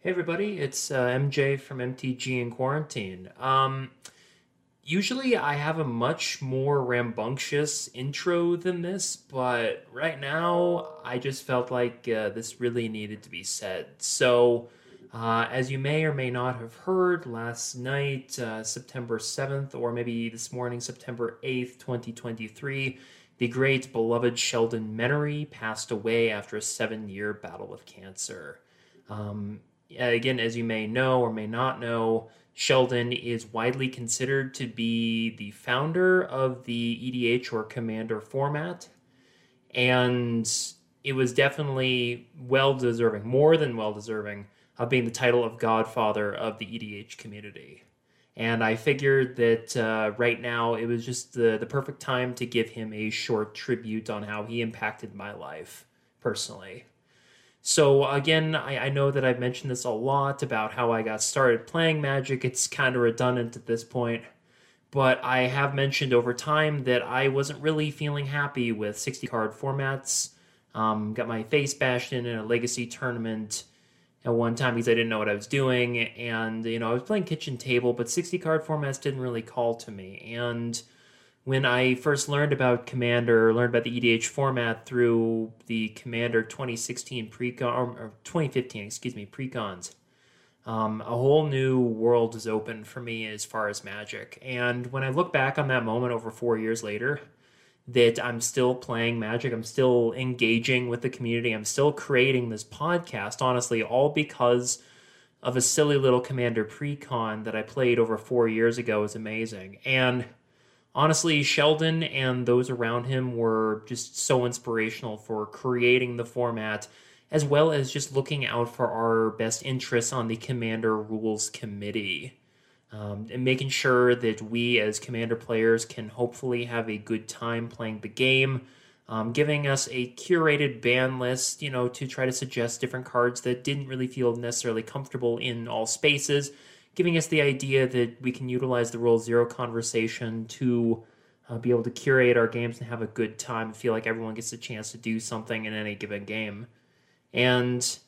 Hey everybody, it's uh, MJ from MTG in Quarantine. Um, usually I have a much more rambunctious intro than this, but right now I just felt like uh, this really needed to be said. So, uh, as you may or may not have heard, last night, uh, September 7th, or maybe this morning, September 8th, 2023, the great beloved Sheldon Menery passed away after a seven year battle with cancer. Um, again, as you may know or may not know, Sheldon is widely considered to be the founder of the EDH or Commander format. And it was definitely well deserving, more than well deserving, of being the title of Godfather of the EDH community. And I figured that uh, right now it was just the, the perfect time to give him a short tribute on how he impacted my life personally. So again, I, I, know that I've mentioned this a lot about how I got started playing Magic. It's kind of redundant at this point, but I have mentioned over time that I wasn't really feeling happy with 60 card formats. Um, got my face bashed in in a Legacy tournament at one time because I didn't know what I was doing, and you know I was playing kitchen table, but 60 card formats didn't really call to me, and when I first learned about Commander, learned about the EDH format through the Commander 2016 precon or 2015, excuse me, precons. Um, a whole new world is open for me as far as Magic. And when I look back on that moment over four years later, that I'm still playing Magic, I'm still engaging with the community, I'm still creating this podcast, honestly, all because of a silly little Commander precon that I played over four years ago is amazing. And honestly, Sheldon and those around him were just so inspirational for creating the format, as well as just looking out for our best interests on the Commander Rules Committee. Um, and making sure that we as Commander players can hopefully have a good time playing the game. Um, giving us a curated ban list, you know, to try to suggest different cards that didn't really feel necessarily comfortable in all spaces, giving us the idea that we can utilize the rule zero conversation to uh, be able to curate our games and have a good time, and feel like everyone gets a chance to do something in any given game. And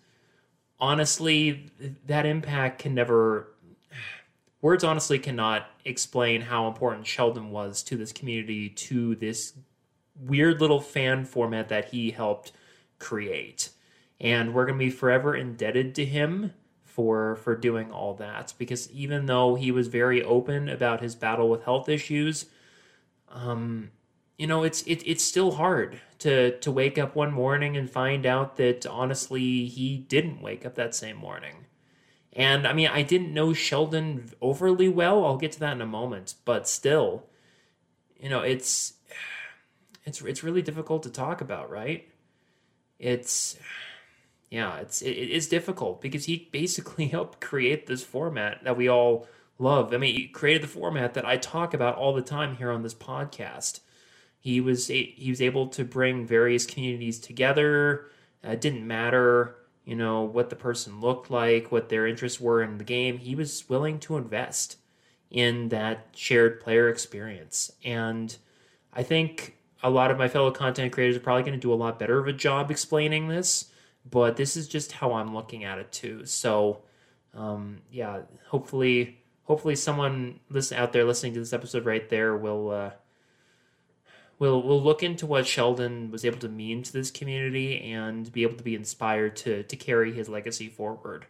honestly, that impact can never. Words honestly cannot explain how important Sheldon was to this community, to this weird little fan format that he helped create. And we're going to be forever indebted to him for for doing all that. Because even though he was very open about his battle with health issues um you know it's it, it's still hard to to wake up one morning and find out that honestly he didn't wake up that same morning. And i mean i didn't know sheldon overly well. I'll get to that in a moment. But still you know it's it's it's really difficult to talk about right? It's yeah, it's it, is difficult because he basically helped create this format that we all love. I mean, he created the format that I talk about all the time here on this podcast. He was he was able to bring various communities together. Uh, it didn't matter, you know, what the person looked like, what their interests were in the game. He was willing to invest in that shared player experience. And I think a lot of my fellow content creators are probably going to do a lot better of a job explaining this but this is just how I'm looking at it too. So, um, yeah, hopefully, hopefully someone listen out there listening to this episode right there will uh, will will look into what Sheldon was able to mean to this community and be able to be inspired to to carry his legacy forward.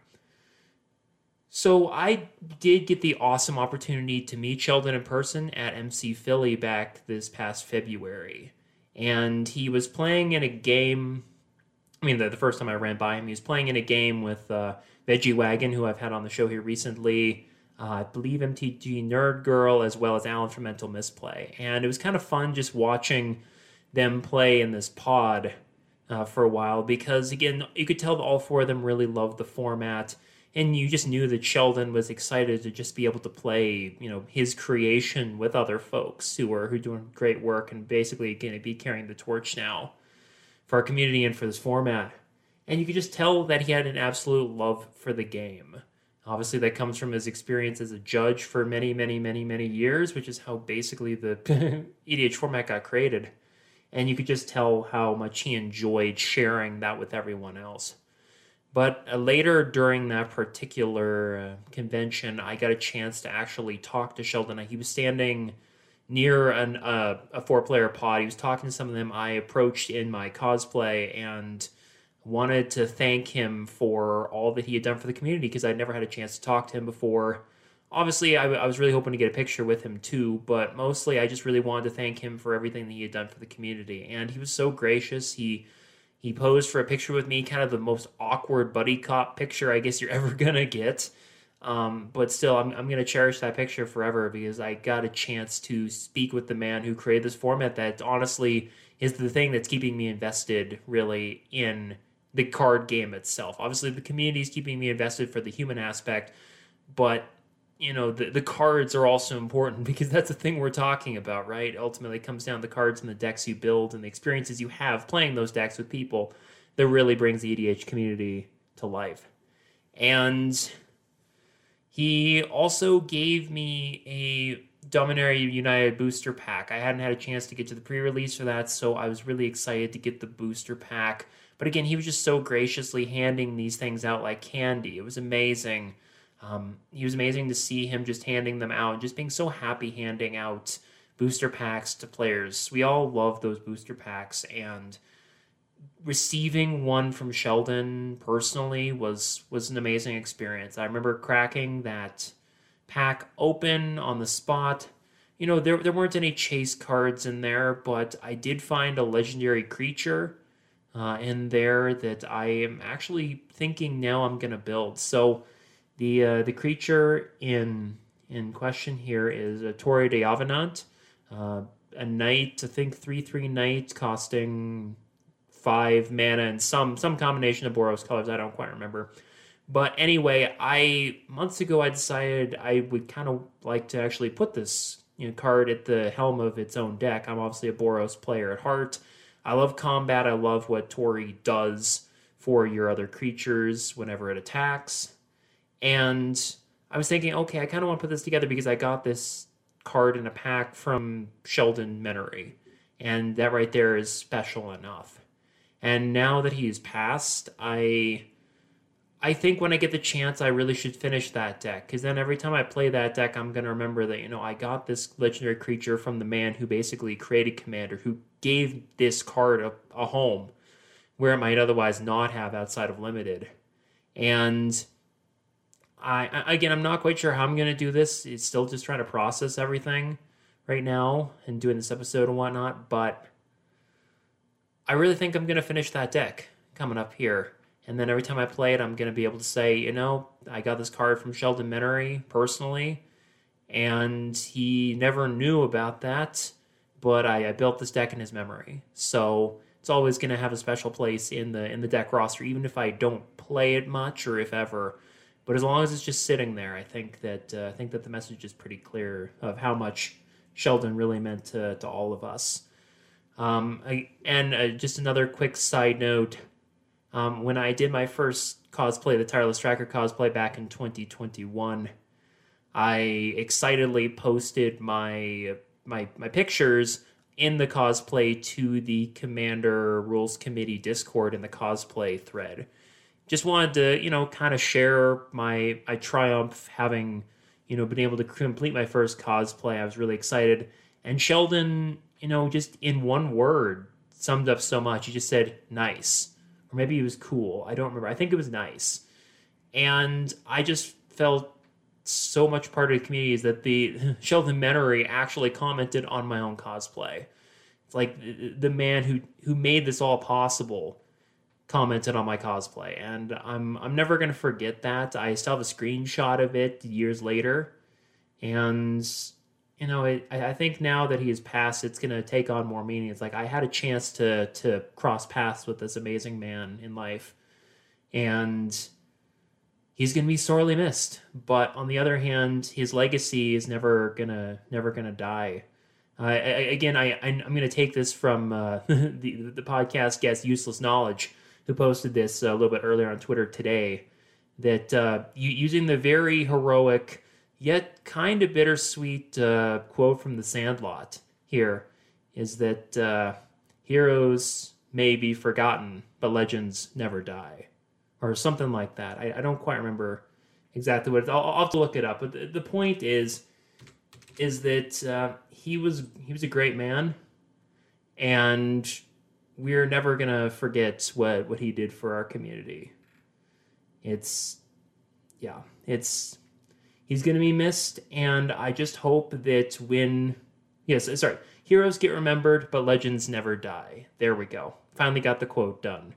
So I did get the awesome opportunity to meet Sheldon in person at MC Philly back this past February. And he was playing in a game I mean, the, the first time I ran by him, he was playing in a game with uh, Veggie Wagon, who I've had on the show here recently. Uh, I believe MTG Nerd Girl, as well as Alan from Mental Misplay. And it was kind of fun just watching them play in this pod uh, for a while because, again, you could tell that all four of them really loved the format. And you just knew that Sheldon was excited to just be able to play, you know, his creation with other folks who are who are doing great work and basically going to be carrying the torch now for our community and for this format. And you could just tell that he had an absolute love for the game. Obviously, that comes from his experience as a judge for many, many, many, many years, which is how basically the EDH format got created. And you could just tell how much he enjoyed sharing that with everyone else. But uh, later during that particular uh, convention, I got a chance to actually talk to Sheldon. He was standing near an, uh, a four player pod. He was talking to some of them I approached in my cosplay and wanted to thank him for all that he had done for the community because I'd never had a chance to talk to him before. Obviously, I, I was really hoping to get a picture with him too, but mostly I just really wanted to thank him for everything that he had done for the community. And he was so gracious. He he posed for a picture with me, kind of the most awkward buddy cop picture I guess you're ever gonna get. Um, but still, I'm, I'm gonna cherish that picture forever because I got a chance to speak with the man who created this format. That honestly is the thing that's keeping me invested, really, in the card game itself. Obviously, the community is keeping me invested for the human aspect, but you know the, the cards are also important because that's the thing we're talking about right ultimately it comes down to the cards and the decks you build and the experiences you have playing those decks with people that really brings the edh community to life and he also gave me a Dominaria United booster pack. I hadn't had a chance to get to the pre-release for that, so I was really excited to get the booster pack. But again, he was just so graciously handing these things out like candy. It was amazing. Um, he was amazing to see him just handing them out, just being so happy handing out booster packs to players. We all love those booster packs, and receiving one from Sheldon personally was was an amazing experience. I remember cracking that pack open on the spot. You know, there there weren't any chase cards in there, but I did find a legendary creature uh, in there that I am actually thinking now I'm gonna build. So the uh, the creature in in question here is a Tori D'Avenant, uh, a knight. I think three three knight costing five mana and some some combination of Boros colors. I don't quite remember. But anyway, I months ago I decided I would kind of like to actually put this you know, card at the helm of its own deck. I'm obviously a Boros player at heart. I love combat. I love what Tori does for your other creatures whenever it attacks. And I was thinking, okay, I kind of want to put this together because I got this card in a pack from Sheldon Menery. And that right there is special enough. And now that he's passed, I I think when I get the chance, I really should finish that deck because then every time I play that deck, I'm gonna remember that you know I got this legendary creature from the man who basically created Commander, who gave this card a, a home where it might otherwise not have outside of Limited, and I again I'm not quite sure how I'm gonna do this. It's still just trying to process everything right now and doing this episode and whatnot, but I really think I'm gonna finish that deck coming up here. And then every time I play it, I'm gonna be able to say, you know, I got this card from Sheldon Menery personally, and he never knew about that, but I, I built this deck in his memory. So it's always gonna have a special place in the in the deck roster, even if I don't play it much or if ever. But as long as it's just sitting there, I think that uh, I think that the message is pretty clear of how much Sheldon really meant to, to all of us. Um, I, and uh, just another quick side note: um, when I did my first cosplay, the Tireless Tracker cosplay back in 2021, I excitedly posted my my my pictures in the cosplay to the Commander Rules Committee Discord in the cosplay thread just wanted to, you know, kind of share my my triumph having, you know, been able to complete my first cosplay. I was really excited. And Sheldon, you know, just in one word summed up so much. He just said nice. Or maybe he was cool. I don't remember. I think it was nice. And I just felt so much part of the community is that the Sheldon Menery actually commented on my own cosplay. It's like the man who who made this all possible commented on my cosplay, and I'm I'm never gonna forget that. I still have a screenshot of it years later, and you know, it, I think now that he has passed, it's gonna take on more meaning. It's like I had a chance to to cross paths with this amazing man in life, and he's gonna be sorely missed. But on the other hand, his legacy is never gonna never gonna die. Uh, I, again, I, I am going to take this from uh, the the podcast guest useless knowledge who posted this a little bit earlier on Twitter today, that uh, using the very heroic yet kind of bittersweet uh, quote from The Sandlot here is that uh, heroes may be forgotten, but legends never die. or something like that. I, I don't quite remember exactly what. I'll, I'll, have to look it up. But the, the point is, is that uh, he was he was a great man, and we're never gonna forget what what he did for our community. It's yeah, it's he's gonna be missed, and I just hope that when yes, uh, sorry, heroes get remembered, but legends never die. There we go. Finally got the quote done.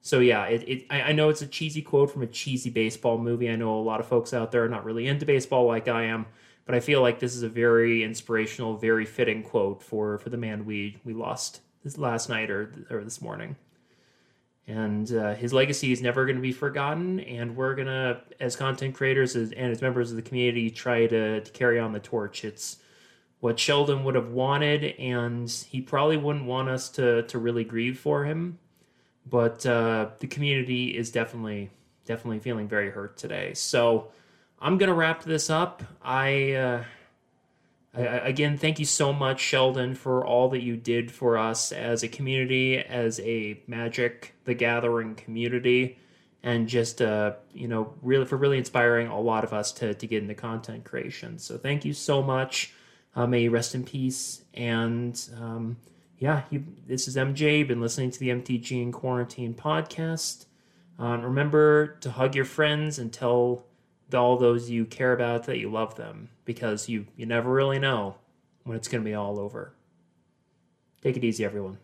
So yeah, it, it I, I know it's a cheesy quote from a cheesy baseball movie. I know a lot of folks out there are not really into baseball like I am, but I feel like this is a very inspirational, very fitting quote for for the man we we lost this last night or or this morning. And uh, his legacy is never going to be forgotten, and we're gonna, as content creators and as members of the community, try to, to carry on the torch. It's what Sheldon would have wanted, and he probably wouldn't want us to to really grieve for him but uh, the community is definitely definitely feeling very hurt today. So I'm gonna wrap this up. I, uh, Again thank you so much, Sheldon, for all that you did for us as a community, as a Magic the Gathering community, and just uh, you know really for really inspiring a lot of us to to get into content creation. So thank you so much. Uh, may you rest in peace and. Um, yeah, you, this is MJ. Been listening to the MTG in Quarantine podcast. Uh, remember to hug your friends and tell all those you care about that you love them because you, you never really know when it's going to be all over. Take it easy, everyone.